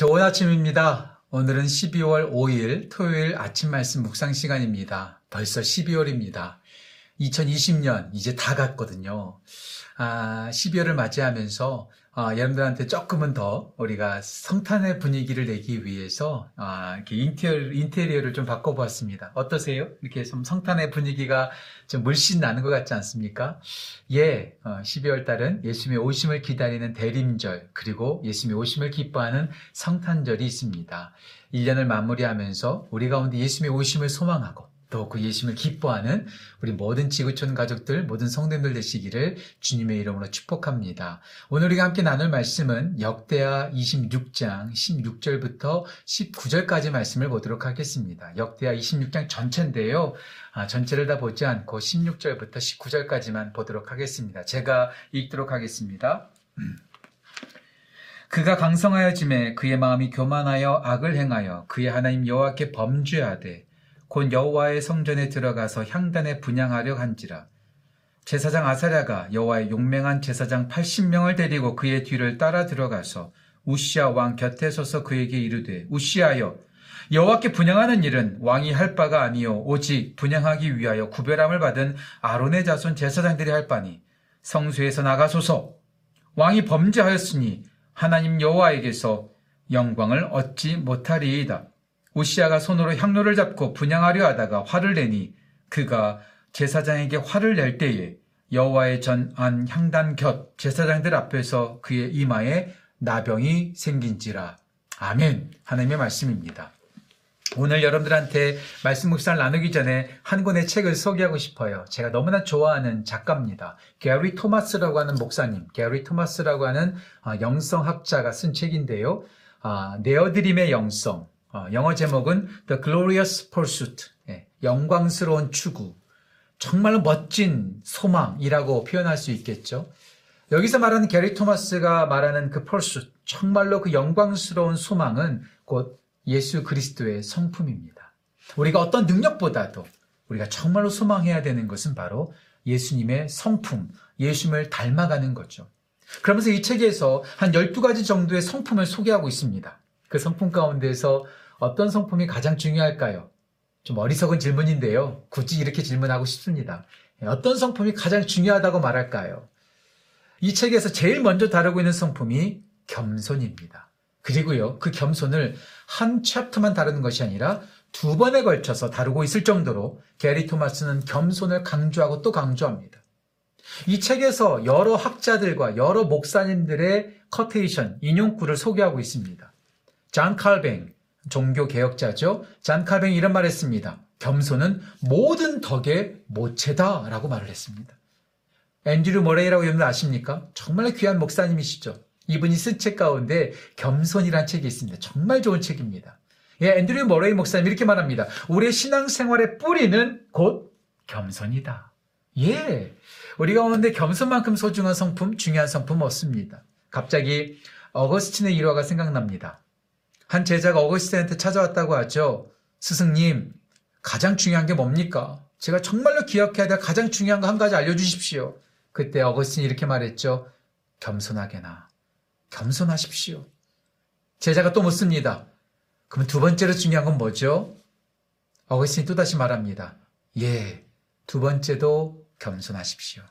좋은 아침입니다. 오늘은 12월 5일 토요일 아침 말씀 묵상 시간입니다. 벌써 12월입니다. 2020년 이제 다 갔거든요. 아, 12월을 맞이하면서 아, 여러분들한테 조금은 더 우리가 성탄의 분위기를 내기 위해서 아, 이렇게 인테리어, 인테리어를 좀 바꿔보았습니다. 어떠세요? 이렇게 좀 성탄의 분위기가 좀 물씬 나는 것 같지 않습니까? 예, 어, 12월 달은 예수님의 오심을 기다리는 대림절 그리고 예수님의 오심을 기뻐하는 성탄절이 있습니다. 1년을 마무리하면서 우리 가운데 예수님의 오심을 소망하고 또 그 예수님을 기뻐하는 우리 모든 지구촌 가족들, 모든 성도님들 되시기를 주님의 이름으로 축복합니다. 오늘 우리가 함께 나눌 말씀은 역대하 26장 16절부터 19절까지 말씀을 보도록 하겠습니다. 역대하 26장 전체인데요. 아, 전체를 다 보지 않고 16절부터 19절까지만 보도록 하겠습니다. 제가 읽도록 하겠습니다. 그가 강성하여 짐에 그의 마음이 교만하여 악을 행하여 그의 하나님 여호와께 범죄하되 곧 여호와의 성전에 들어가서 향단에 분양하려 한지라 제사장 아사랴가 여호와의 용맹한 제사장 80명을 데리고 그의 뒤를 따라 들어가서 우시아 왕 곁에 서서 그에게 이르되 우시아여 여호와께 분양하는 일은 왕이 할 바가 아니요 오직 분양하기 위하여 구별함을 받은 아론의 자손 제사장들이 할 바니 성수에서 나가소서 왕이 범죄하였으니 하나님 여호와에게서 영광을 얻지 못하리이다. 우시아가 손으로 향로를 잡고 분양하려 하다가 화를 내니 그가 제사장에게 화를 낼 때에 여호와의 전 안 향단 곁 제사장들 앞에서 그의 이마에 나병이 생긴지라. 아멘. 하나님의 말씀입니다. 오늘 여러분들한테 말씀 묵상을 나누기 전에 한 권의 책을 소개하고 싶어요. 제가 너무나 좋아하는 작가입니다. 게리 토마스라고 하는 목사님, 게리 토마스라고 하는 영성학자가 쓴 책인데요. 네어드림의 영성, 어, 영어 제목은 The Glorious Pursuit, 예, 영광스러운 추구. 정말로 멋진 소망이라고 표현할 수 있겠죠. 여기서 말하는 게리 토마스가 말하는 그 pursuit, 정말로 그 영광스러운 소망은 곧 예수 그리스도의 성품입니다. 우리가 어떤 능력보다도 우리가 정말로 소망해야 되는 것은 바로 예수님의 성품, 예수님을 닮아가는 거죠. 그러면서 이 책에서 한 12가지 정도의 성품을 소개하고 있습니다. 그 성품 가운데서 어떤 성품이 가장 중요할까요? 좀 어리석은 질문인데요. 굳이 이렇게 질문하고 싶습니다. 어떤 성품이 가장 중요하다고 말할까요? 이 책에서 제일 먼저 다루고 있는 성품이 겸손입니다. 그리고요, 그 겸손을 한 챕터만 다루는 것이 아니라 두 번에 걸쳐서 다루고 있을 정도로 게리 토마스는 겸손을 강조하고 또 강조합니다. 이 책에서 여러 학자들과 여러 목사님들의 quotation, 인용구를 소개하고 있습니다. 잔 칼뱅, 종교 개혁자죠. 잔 칼뱅이 이런 말을 했습니다. 겸손은 모든 덕의 모체다라고 말을 했습니다. 앤드류 모레이라고 여러분 아십니까? 정말 귀한 목사님이시죠. 이분이 쓴 책 가운데 겸손이란 책이 있습니다. 정말 좋은 책입니다. 예, 앤드류 모레이 목사님 이렇게 말합니다. 우리의 신앙생활의 뿌리는 곧 겸손이다. 예, 우리 가운데 겸손만큼 소중한 성품, 중요한 성품 없습니다. 갑자기 어거스틴의 일화가 생각납니다. 한 제자가 어거스틴한테 찾아왔다고 하죠. 스승님, 가장 중요한 게 뭡니까? 제가 정말로 기억해야 될 가장 중요한 거 한 가지 알려주십시오. 그때 어거스틴이 이렇게 말했죠. 겸손하게나. 겸손하십시오. 제자가 또 묻습니다. 그럼 두 번째로 중요한 건 뭐죠? 어거스틴이 또다시 말합니다. 예, 두 번째도 겸손하십시오.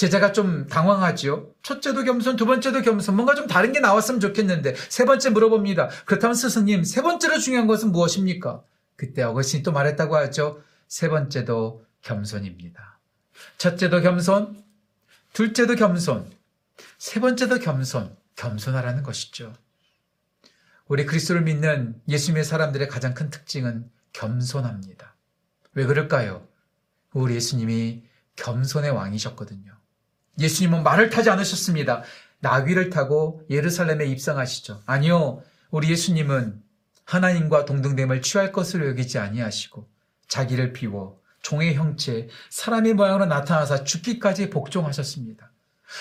제자가 좀 당황하지요. 첫째도 겸손, 두 번째도 겸손. 뭔가 좀 다른 게 나왔으면 좋겠는데 세 번째 물어봅니다. 그렇다면 스승님, 세 번째로 중요한 것은 무엇입니까? 그때 어거신이 또 말했다고 하죠. 세 번째도 겸손입니다. 첫째도 겸손, 둘째도 겸손, 세 번째도 겸손, 겸손하라는 것이죠. 우리 그리스도를 믿는 예수님의 사람들의 가장 큰 특징은 겸손합니다. 왜 그럴까요? 우리 예수님이 겸손의 왕이셨거든요. 예수님은 말을 타지 않으셨습니다. 나귀를 타고 예루살렘에 입성하시죠. 아니요. 우리 예수님은 하나님과 동등됨을 취할 것을 여기지 아니하시고 자기를 비워 종의 형체, 사람의 모양으로 나타나서 죽기까지 복종하셨습니다.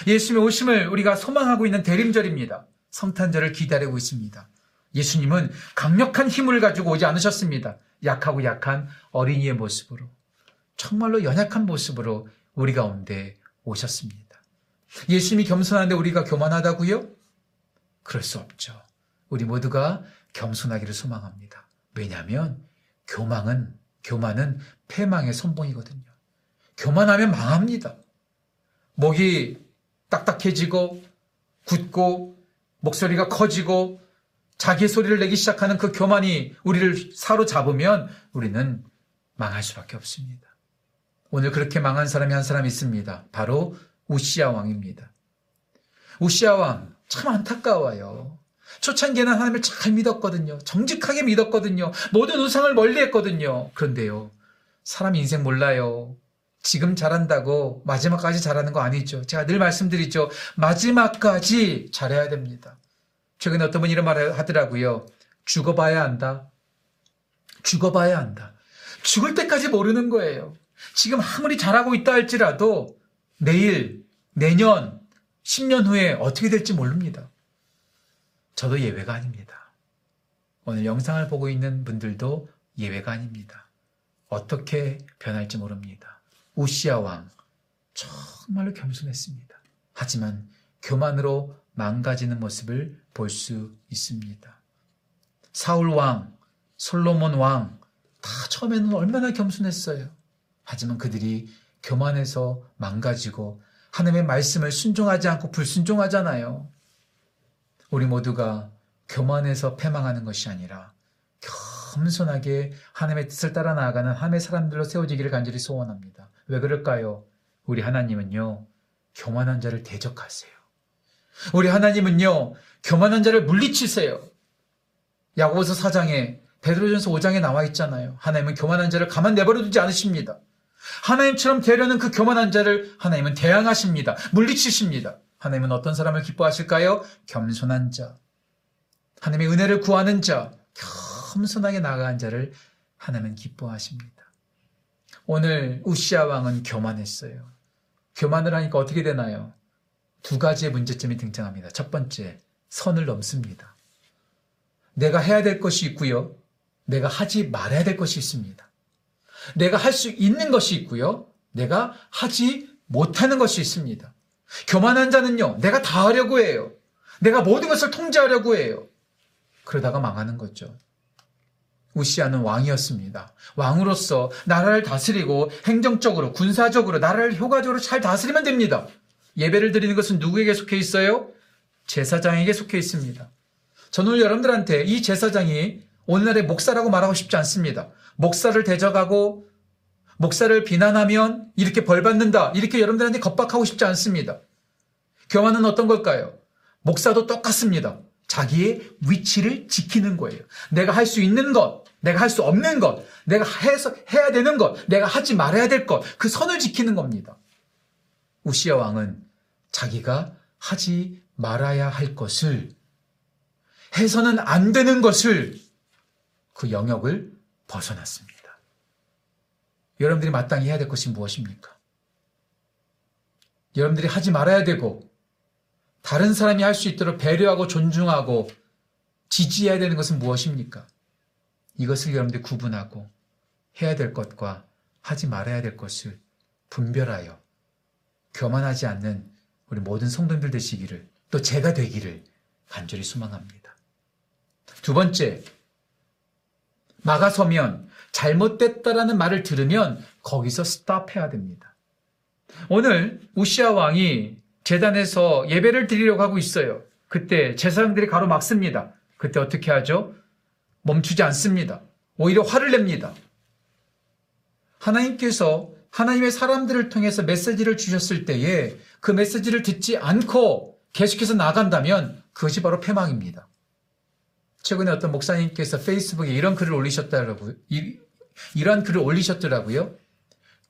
예수님의 오심을 우리가 소망하고 있는 대림절입니다. 성탄절을 기다리고 있습니다. 예수님은 강력한 힘을 가지고 오지 않으셨습니다. 약하고 약한 어린이의 모습으로. 정말로 연약한 모습으로 우리 가운데 오셨습니다. 예수님이 겸손한데 우리가 교만하다고요? 그럴 수 없죠. 우리 모두가 겸손하기를 소망합니다. 왜냐하면 교망은 교만은 패망의 선봉이거든요. 교만하면 망합니다. 목이 딱딱해지고 굳고 목소리가 커지고 자기 소리를 내기 시작하는 그 교만이 우리를 사로잡으면 우리는 망할 수밖에 없습니다. 오늘 그렇게 망한 사람이 한 사람 있습니다. 바로 우시아 왕입니다. 우시아 왕, 참 안타까워요. 초창기에는 하나님을 잘 믿었거든요. 정직하게 믿었거든요. 모든 우상을 멀리 했거든요. 그런데요, 사람 인생 몰라요. 지금 잘한다고 마지막까지 잘하는 거 아니죠. 제가 늘 말씀드리죠. 마지막까지 잘해야 됩니다. 최근에 어떤 분이 이런 말을 하더라고요. 죽어봐야 한다. 죽어봐야 한다. 죽을 때까지 모르는 거예요. 지금 아무리 잘하고 있다 할지라도 내일, 내년, 10년 후에 어떻게 될지 모릅니다. 저도 예외가 아닙니다. 오늘 영상을 보고 있는 분들도 예외가 아닙니다. 어떻게 변할지 모릅니다. 우시아 왕, 정말로 겸손했습니다. 하지만 교만으로 망가지는 모습을 볼 수 있습니다. 사울 왕, 솔로몬 왕, 다 처음에는 얼마나 겸손했어요. 하지만 그들이 교만해서 망가지고 하나님의 말씀을 순종하지 않고 불순종하잖아요. 우리 모두가 교만해서 패망하는 것이 아니라 겸손하게 하나님의 뜻을 따라 나아가는 하나님의 사람들로 세워지기를 간절히 소원합니다. 왜 그럴까요? 우리 하나님은요, 교만한 자를 대적하세요. 우리 하나님은요, 교만한 자를 물리치세요. 야고보서 4장에 베드로전서 5장에 나와 있잖아요. 하나님은 교만한 자를 가만 내버려 두지 않으십니다. 하나님처럼 되려는 그 교만한 자를 하나님은 대항하십니다. 물리치십니다. 하나님은 어떤 사람을 기뻐하실까요? 겸손한 자. 하나님의 은혜를 구하는 자, 겸손하게 나아간 자를 하나님은 기뻐하십니다. 오늘 우시아 왕은 교만했어요. 교만을 하니까 어떻게 되나요? 두 가지의 문제점이 등장합니다. 첫 번째, 선을 넘습니다. 내가 해야 될 것이 있고요. 내가 하지 말아야 될 것이 있습니다. 내가 할 수 있는 것이 있고요. 내가 하지 못하는 것이 있습니다. 교만한 자는요, 내가 다 하려고 해요. 내가 모든 것을 통제하려고 해요. 그러다가 망하는 거죠. 우시아는 왕이었습니다. 왕으로서 나라를 다스리고 행정적으로, 군사적으로, 나라를 효과적으로 잘 다스리면 됩니다. 예배를 드리는 것은 누구에게 속해 있어요? 제사장에게 속해 있습니다. 저는 여러분들한테 이 제사장이 오늘날의 목사라고 말하고 싶지 않습니다. 목사를 대적하고 목사를 비난하면 이렇게 벌 받는다. 이렇게 여러분들한테 겁박하고 싶지 않습니다. 교만은 어떤 걸까요? 목사도 똑같습니다. 자기의 위치를 지키는 거예요. 내가 할 수 있는 것, 내가 할 수 없는 것, 내가 해서 해야 되는 것, 내가 하지 말아야 될 것, 그 선을 지키는 겁니다. 우시아 왕은 자기가 하지 말아야 할 것을 해서는 안 되는 것을 그 영역을 벗어났습니다. 여러분들이 마땅히 해야 될 것이 무엇입니까? 여러분들이 하지 말아야 되고 다른 사람이 할 수 있도록 배려하고 존중하고 지지해야 되는 것은 무엇입니까? 이것을 여러분들이 구분하고 해야 될 것과 하지 말아야 될 것을 분별하여 교만하지 않는 우리 모든 성도님들 되시기를 또 제가 되기를 간절히 소망합니다. 두 번째, 막아서면 잘못됐다라는 말을 들으면 거기서 스탑해야 됩니다. 오늘 우시아 왕이 재단에서 예배를 드리려고 하고 있어요. 그때 제사장들이 가로막습니다. 그때 어떻게 하죠? 멈추지 않습니다. 오히려 화를 냅니다. 하나님께서 하나님의 사람들을 통해서 메시지를 주셨을 때에 그 메시지를 듣지 않고 계속해서 나간다면 그것이 바로 패망입니다. 최근에 어떤 목사님께서 페이스북에 이런 글을 올리셨다라고, 이, 이런 글을 올리셨더라고요.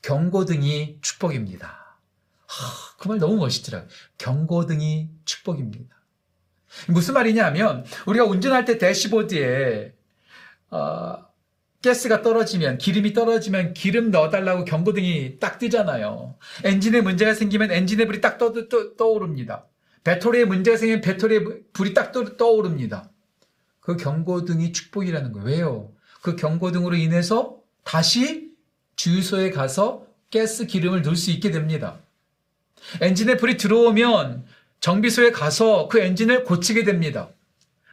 경고등이 축복입니다. 그 말 너무 멋있더라고요. 경고등이 축복입니다. 무슨 말이냐면, 우리가 운전할 때 대시보드에, 어, 가스가 떨어지면, 기름이 떨어지면 기름 넣어달라고 경고등이 딱 뜨잖아요. 엔진에 문제가 생기면 엔진의 불이 딱 떠, 떠, 떠오릅니다. 배터리에 문제가 생기면 배터리에 불이 딱 떠, 떠오릅니다. 그 경고등이 축복이라는 거예요. 왜요? 그 경고등으로 인해서 다시 주유소에 가서 가스 기름을 넣을 수 있게 됩니다. 엔진에 불이 들어오면 정비소에 가서 그 엔진을 고치게 됩니다.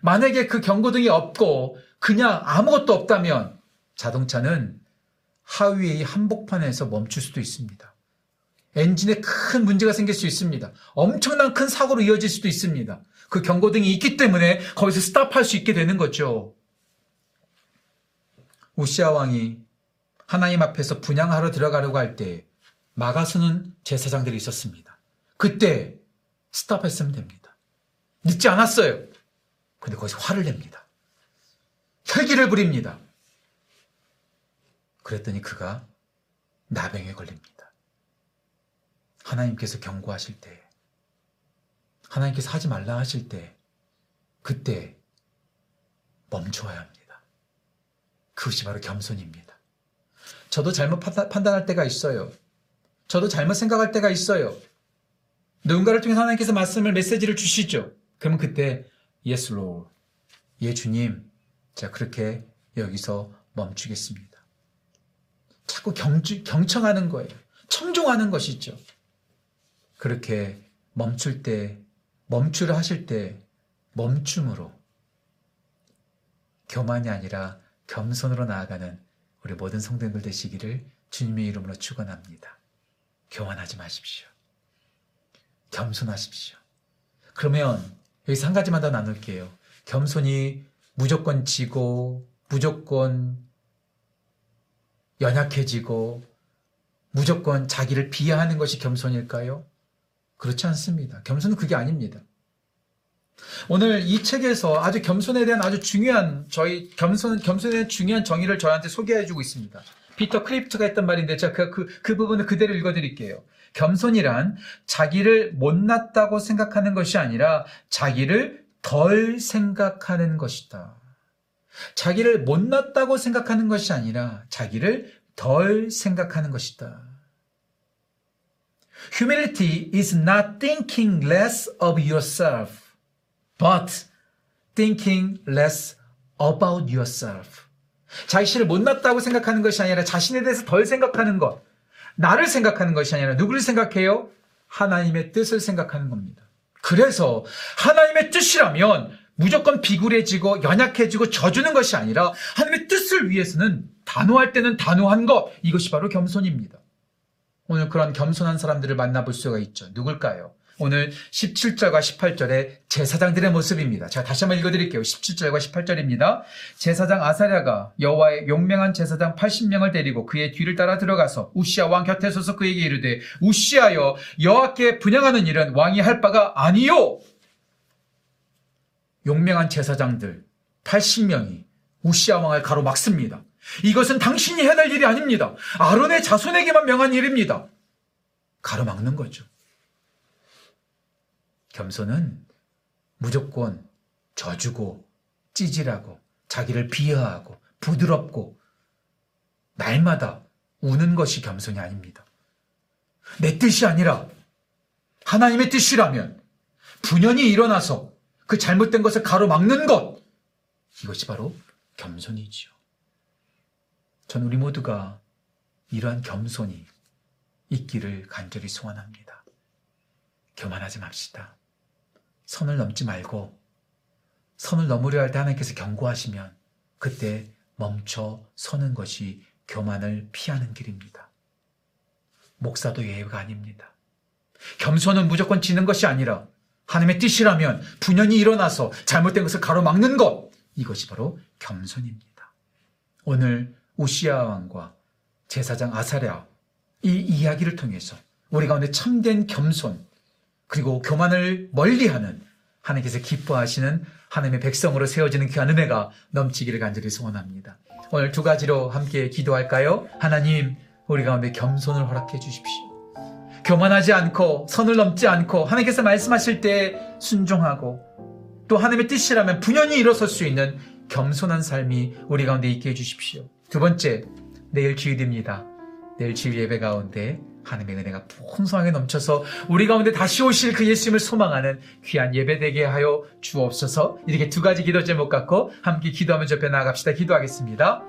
만약에 그 경고등이 없고 그냥 아무것도 없다면 자동차는 하위의 한복판에서 멈출 수도 있습니다. 엔진에 큰 문제가 생길 수 있습니다. 엄청난 큰 사고로 이어질 수도 있습니다. 그 경고등이 있기 때문에 거기서 스탑할 수 있게 되는 거죠. 우시아 왕이 하나님 앞에서 분양하러 들어가려고 할 때 막아서는 제사장들이 있었습니다. 그때 스탑했으면 됩니다. 늦지 않았어요. 근데 거기서 화를 냅니다. 혈기를 부립니다. 그랬더니 그가 나병에 걸립니다. 하나님께서 경고하실 때, 하나님께서 하지 말라 하실 때, 그때 멈춰야 합니다. 그것이 바로 겸손입니다. 저도 잘못 판단할 때가 있어요. 저도 잘못 생각할 때가 있어요. 누군가를 통해서 하나님께서 말씀을 메시지를 주시죠. 그러면 그때 Yes Lord 예 주님 자 그렇게 여기서 멈추겠습니다. 자꾸 경주, 경청하는 거예요. 청종하는 것이죠. 그렇게 멈출 때 멈추려 하실 때 멈춤으로 교만이 아니라 겸손으로 나아가는 우리 모든 성도들 되시기를 주님의 이름으로 축원합니다. 교만하지 마십시오. 겸손하십시오. 그러면 여기서 한 가지만 더 나눌게요. 겸손이 무조건 지고, 무조건 연약해지고, 무조건 자기를 비하하는 것이 겸손일까요? 그렇지 않습니다. 겸손은 그게 아닙니다. 오늘 이 책에서 아주 겸손에 대한 아주 중요한 저희 겸손 겸손에 대한 중요한 정의를 저한테 소개해주고 있습니다. 피터 크리프트가 했던 말인데 제가 그, 그, 그 부분을 그대로 읽어드릴게요. 겸손이란 자기를 못났다고 생각하는 것이 아니라 자기를 덜 생각하는 것이다. 자기를 못났다고 생각하는 것이 아니라 자기를 덜 생각하는 것이다. Humility is not thinking less of yourself, but thinking less about yourself. 자신을 못났다고 생각하는 것이 아니라 자신에 대해서 덜 생각하는 것. 나를 생각하는 것이 아니라 누구를 생각해요? 하나님의 뜻을 생각하는 겁니다. 그래서 하나님의 뜻이라면 무조건 비굴해지고 연약해지고 져주는 것이 아니라 하나님의 뜻을 위해서는 단호할 때는 단호한 것 이것이 바로 겸손입니다. 오늘 그런 겸손한 사람들을 만나볼 수가 있죠. 누굴까요? 오늘 17절과 18절의 제사장들의 모습입니다. 제가 다시 한번 읽어드릴게요. 17절과 18절입니다. 제사장 아사랴가 여호와의 용맹한 제사장 80명을 데리고 그의 뒤를 따라 들어가서 우시아 왕 곁에 서서 그에게 이르되 우시아여 여호와께 분양하는 일은 왕이 할 바가 아니요. 용맹한 제사장들 80명이 우시아 왕을 가로막습니다. 이것은 당신이 해야 될 일이 아닙니다. 아론의 자손에게만 명한 일입니다. 가로막는 거죠. 겸손은 무조건 져주고 찌질하고 자기를 비하하고 부드럽고 날마다 우는 것이 겸손이 아닙니다. 내 뜻이 아니라 하나님의 뜻이라면 분연히 일어나서 그 잘못된 것을 가로막는 것 이것이 바로 겸손이지요. 전 우리 모두가 이러한 겸손이 있기를 간절히 소원합니다. 교만하지 맙시다. 선을 넘지 말고 선을 넘으려 할 때 하나님께서 경고하시면 그때 멈춰 서는 것이 교만을 피하는 길입니다. 목사도 예외가 아닙니다. 겸손은 무조건 지는 것이 아니라 하나님의 뜻이라면 분연히 일어나서 잘못된 것을 가로막는 것 이것이 바로 겸손입니다. 오늘 우시아 왕과 제사장 아사랴 이 이야기를 통해서 우리 가운데 참된 겸손 그리고 교만을 멀리하는 하나님께서 기뻐하시는 하나님의 백성으로 세워지는 귀한 은혜가 넘치기를 간절히 소원합니다. 오늘 두 가지로 함께 기도할까요? 하나님, 우리 가운데 겸손을 허락해 주십시오. 교만하지 않고 선을 넘지 않고 하나님께서 말씀하실 때 순종하고 또 하나님의 뜻이라면 분연히 일어설 수 있는 겸손한 삶이 우리 가운데 있게 해 주십시오. 두 번째, 내일 주일입니다. 내일 주일 예배 가운데 하나님의 은혜가 풍성하게 넘쳐서 우리 가운데 다시 오실 그 예수님을 소망하는 귀한 예배 되게 하여 주옵소서. 이렇게 두 가지 기도 제목 갖고 함께 기도하며 접해 나아갑시다. 기도하겠습니다.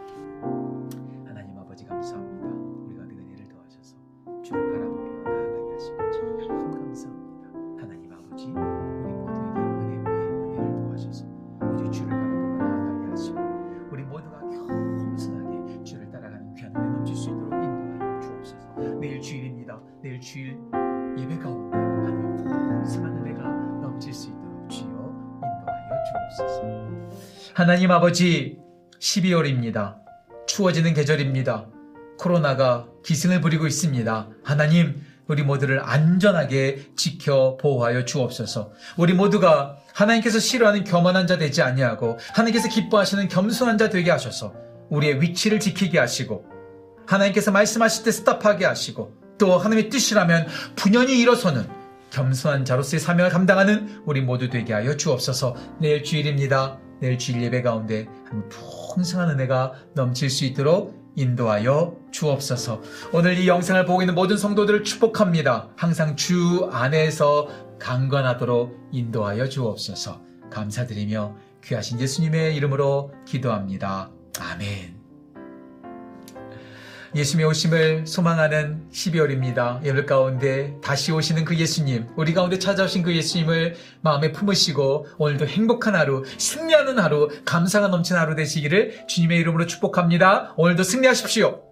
하나님 아버지 12월입니다. 추워지는 계절입니다. 코로나가 기승을 부리고 있습니다. 하나님, 우리 모두를 안전하게 지켜 보호하여 주옵소서. 우리 모두가 하나님께서 싫어하는 교만한 자 되지 아니하고 하나님께서 기뻐하시는 겸손한 자 되게 하셔서 우리의 위치를 지키게 하시고 하나님께서 말씀하실 때 스탑하게 하시고 또 하나님의 뜻이라면 분연히 일어서는 겸손한 자로서의 사명을 감당하는 우리 모두 되게 하여 주옵소서. 내일 주일입니다. 내일 주일 예배 가운데 한 풍성한 은혜가 넘칠 수 있도록 인도하여 주옵소서. 오늘 이 영상을 보고 있는 모든 성도들을 축복합니다. 항상 주 안에서 강건하도록 인도하여 주옵소서. 감사드리며 귀하신 예수님의 이름으로 기도합니다. 아멘. 예수님의 오심을 소망하는 12월입니다. 예물 가운데 다시 오시는 그 예수님, 우리 가운데 찾아오신 그 예수님을 마음에 품으시고 오늘도 행복한 하루, 승리하는 하루, 감사가 넘치는 하루 되시기를 주님의 이름으로 축복합니다. 오늘도 승리하십시오.